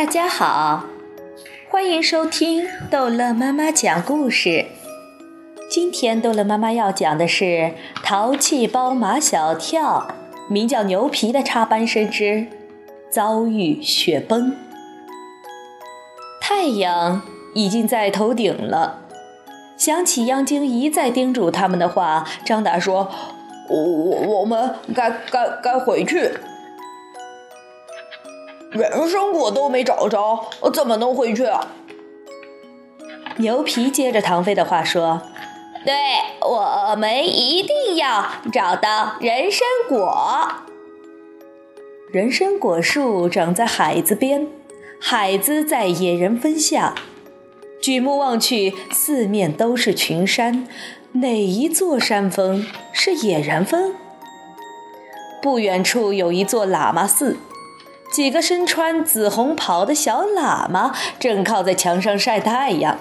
大家好，欢迎收听逗乐妈妈讲故事。今天逗乐妈妈要讲的是《淘气包马小跳》，名叫牛皮的插班生之遭遇雪崩。太阳已经在头顶了，想起央京一再叮嘱他们的话，张达说：“我我我们该该该回去。”人参果都没找着，我怎么能回去啊？牛皮接着唐飞的话说：“对我们一定要找到人参果。人参果树长在海子边，海子在野人峰下。举目望去，四面都是群山，哪一座山峰是野人峰？不远处有一座喇嘛寺。”几个身穿紫红袍的小喇嘛正靠在墙上晒太阳。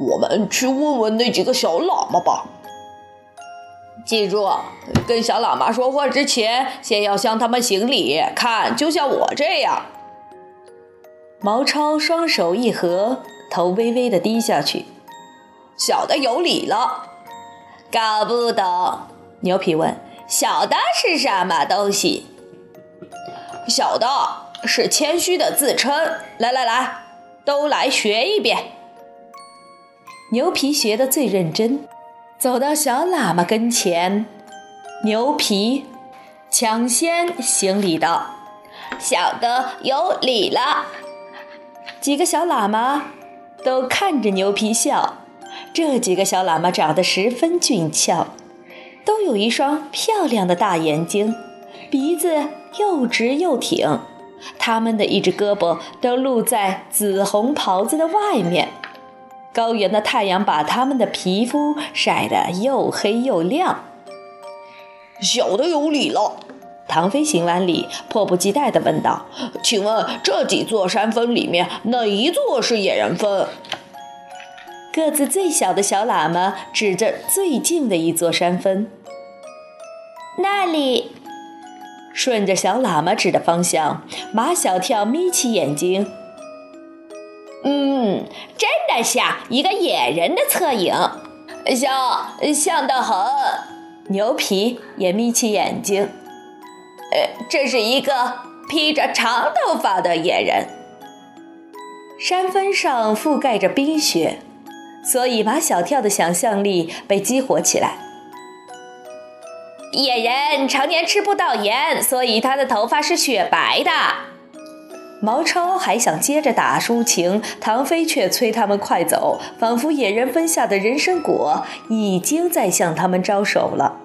我们去问问那几个小喇嘛吧。记住，跟小喇嘛说话之前，先要向他们行礼。看，就像我这样。毛超双手一合，头微微的低下去。小的有礼了。搞不懂？牛皮问。小的是什么东西？小的是谦虚的自称。来来来，都来学一遍。牛皮学得最认真，走到小喇嘛跟前，牛皮抢先行礼道：“小的有礼了。”几个小喇嘛都看着牛皮笑。这几个小喇嘛长得十分俊俏，都有一双漂亮的大眼睛，鼻子。又直又挺，他们的一只胳膊都露在紫红袍子的外面。高原的太阳把他们的皮肤晒得又黑又亮。小的有礼了，唐飞行完礼，迫不及待地问道：“请问这几座山峰里面，哪一座是野人峰？”个子最小的小喇嘛指着最近的一座山峰：“那里。”顺着小喇嘛指的方向，马小跳眯起眼睛。嗯，真的像一个野人的侧影，像像得很。牛皮也眯起眼睛。呃，这是一个披着长头发的野人。山峰上覆盖着冰雪，所以马小跳的想象力被激活起来。野人常年吃不到盐，所以他的头发是雪白的。毛超还想接着打抒情，唐飞却催他们快走，仿佛野人分下的人参果已经在向他们招手了。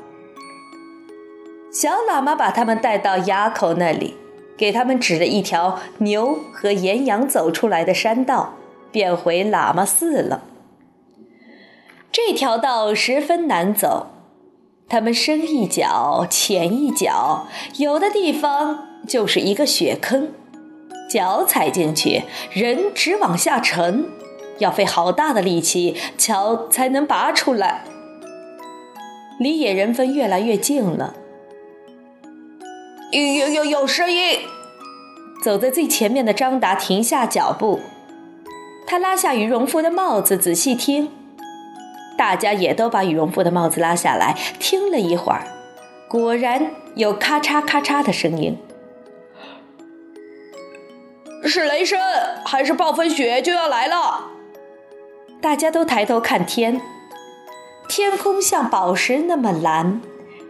小喇嘛把他们带到垭口那里，给他们指了一条牛和岩羊走出来的山道，便回喇嘛寺了。这条道十分难走。他们深一脚浅一脚，有的地方就是一个雪坑，脚踩进去，人直往下沉，要费好大的力气，桥才能拔出来。离野人坟越来越近了，有有有有声音！走在最前面的张达停下脚步，他拉下羽绒服的帽子，仔细听。大家也都把羽绒服的帽子拉下来，听了一会儿，果然有咔嚓咔嚓的声音。是雷声还是暴风雪就要来了？大家都抬头看天，天空像宝石那么蓝，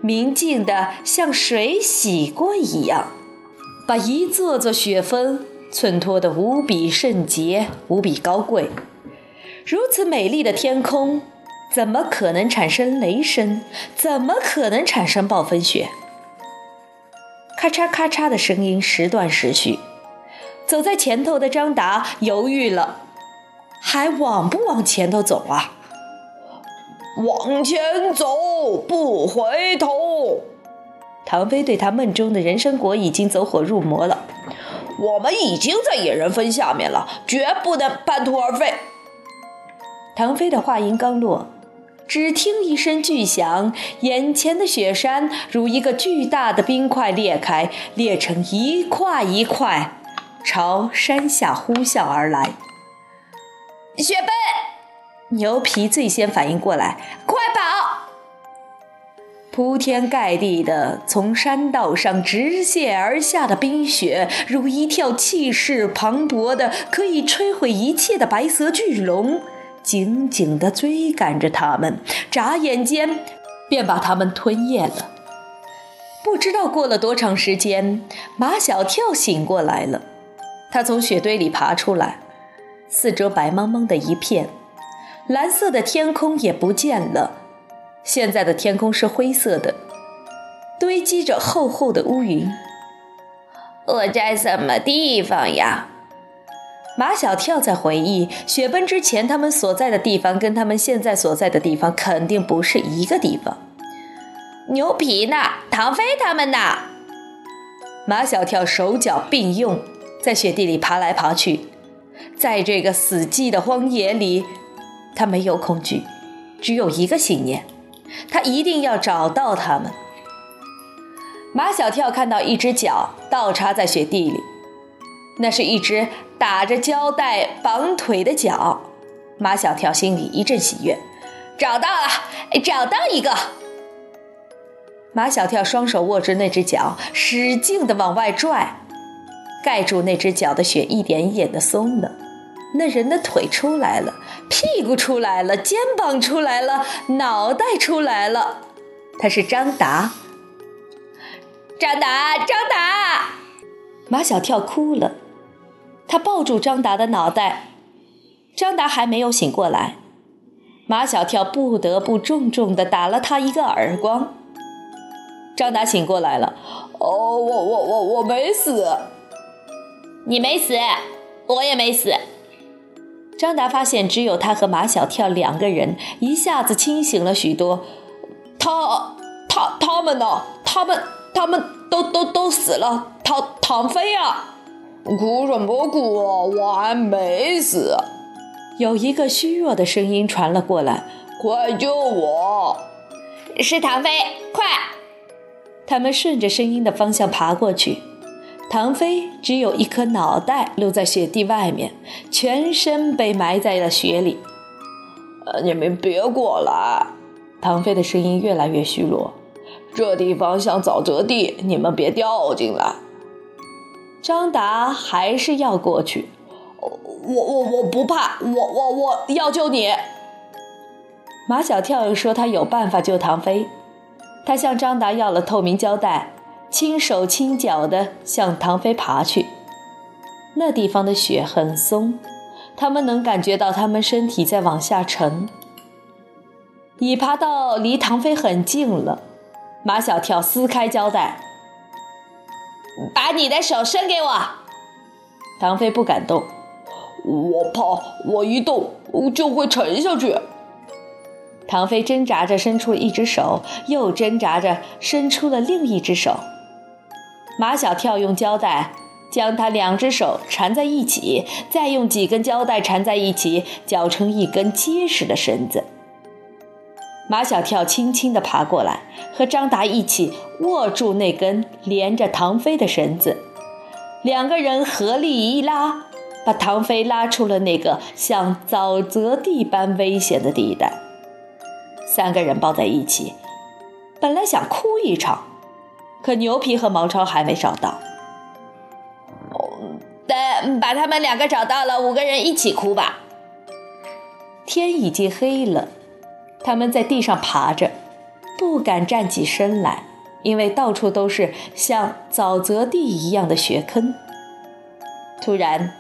明净的像水洗过一样，把一座座雪峰衬托得无比圣洁、无比高贵。如此美丽的天空。怎么可能产生雷声？怎么可能产生暴风雪？咔嚓咔嚓的声音时断时续。走在前头的张达犹豫了，还往不往前头走啊？往前走，不回头。唐飞对他梦中的人参果已经走火入魔了。我们已经在野人峰下面了，绝不能半途而废。唐飞的话音刚落。只听一声巨响，眼前的雪山如一个巨大的冰块裂开，裂成一块一块，朝山下呼啸而来。雪奔！牛皮最先反应过来，快跑！铺天盖地的从山道上直泻而下的冰雪，如一条气势磅礴的、可以摧毁一切的白色巨龙，紧紧地追赶着他们，眨眼间便把他们吞咽了。不知道过了多长时间，马小跳醒过来了。他从雪堆里爬出来，四周白茫茫的一片，蓝色的天空也不见了。现在的天空是灰色的，堆积着厚厚的乌云。我在什么地方呀？马小跳在回忆，雪崩之前他们所在的地方跟他们现在所在的地方肯定不是一个地方。牛皮呢？唐飞他们呢？马小跳手脚并用，在雪地里爬来爬去。在这个死寂的荒野里，他没有恐惧，只有一个信念。他一定要找到他们。马小跳看到一只脚倒插在雪地里，那是一只打着胶带绑腿的脚。马小跳心里一阵喜悦，找到了，找到一个。马小跳双手握着那只脚，使劲地往外拽，盖住那只脚的雪一点一点地松了。那人的腿出来了，屁股出来了，肩膀出来了，脑袋出来了。他是张达，张达，张达！马小跳哭了，他抱住张达的脑袋。张达还没有醒过来，马小跳不得不重重地打了他一个耳光。张达醒过来了，哦，我我我我没死，你没死，我也没死。张达发现只有他和马小跳两个人，一下子清醒了许多。他、他、他们呢？他们、他们都都都死了。唐唐飞啊！哭什么哭啊？我还没死。有一个虚弱的声音传了过来：“快救我！”是唐飞，快！他们顺着声音的方向爬过去。唐飞只有一颗脑袋露在雪地外面，全身被埋在了雪里。呃，你们别过来！唐飞的声音越来越虚弱。这地方像沼泽地，你们别掉进来。张达还是要过去。我我我不怕，我我我要救你。马小跳又说他有办法救唐飞，他向张达要了透明胶带。轻手轻脚地向唐飞爬去，那地方的雪很松，他们能感觉到他们身体在往下沉。已爬到离唐飞很近了，马小跳撕开胶带，把你的手伸给我。唐飞不敢动，我怕我一动就会沉下去。唐飞挣扎着伸出一只手，又挣扎着伸出了另一只手。马小跳用胶带将他两只手缠在一起，再用几根胶带缠在一起，绞成一根结实的绳子。马小跳轻轻地爬过来，和张达一起握住那根连着唐飞的绳子，两个人合力一拉，把唐飞拉出了那个像沼泽地般危险的地带。三个人抱在一起，本来想哭一场。可牛皮和毛超还没找到。等把他们两个找到了，五个人一起哭吧。天已经黑了，他们在地上爬着，不敢站起身来，因为到处都是像沼泽地一样的雪坑。突然，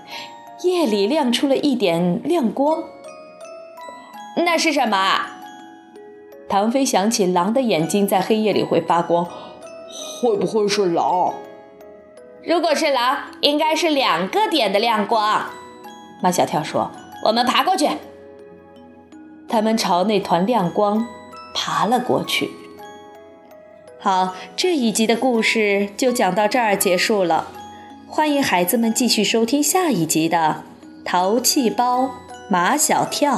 夜里亮出了一点亮光。那是什么？唐飞想起狼的眼睛在黑夜里会发光。会不会是狼？如果是狼，应该是两个点的亮光。马小跳说：“我们爬过去。”他们朝那团亮光爬了过去。好，这一集的故事就讲到这儿结束了。欢迎孩子们继续收听下一集的《淘气包马小跳》。